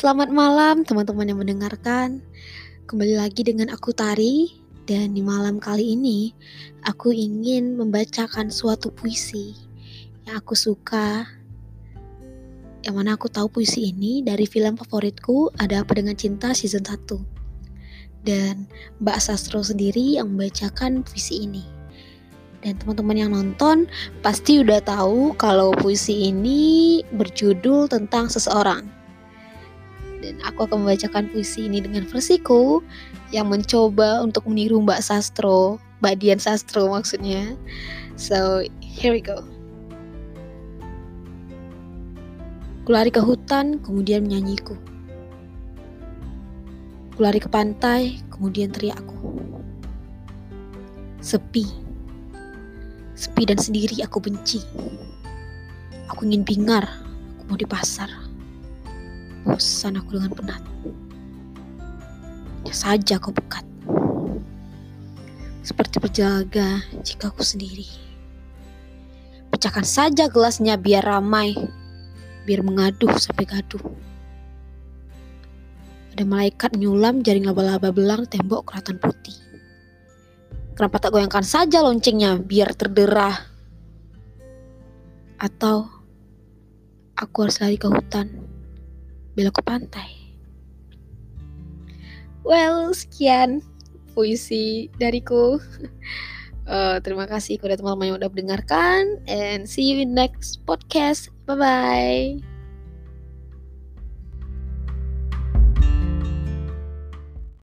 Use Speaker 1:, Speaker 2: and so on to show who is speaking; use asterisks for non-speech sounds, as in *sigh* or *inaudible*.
Speaker 1: Selamat malam teman-teman yang mendengarkan. Kembali lagi dengan aku Tari dan di malam kali ini aku ingin membacakan suatu puisi yang aku suka. Yang mana aku tahu puisi ini dari film favoritku Ada Apa Dengan Cinta season 1. Dan Mbak Sastro sendiri yang membacakan puisi ini. Dan teman-teman yang nonton pasti udah tahu kalau puisi ini berjudul tentang seseorang dan aku akan membacakan puisi ini dengan versiku yang mencoba untuk meniru Mbak Sastro, Mbak Dian Sastro maksudnya. So, here we go. Kulari ke hutan, kemudian menyanyiku. Kulari ke pantai, kemudian teriakku. Sepi. Sepi dan sendiri aku benci. Aku ingin bingar, aku mau di pasar Bosan aku dengan penat. Ya saja kau pekat. Seperti berjaga jika aku sendiri. Pecahkan saja gelasnya biar ramai. Biar mengaduh sampai gaduh. Ada malaikat nyulam jaring laba-laba belang tembok keraton putih. Kenapa tak goyangkan saja loncengnya biar terderah? Atau aku harus lari ke hutan belok ke pantai. Well, sekian puisi dariku. Uh, *laughs* terima kasih kepada teman-teman yang udah mendengarkan and see you in next podcast. Bye bye.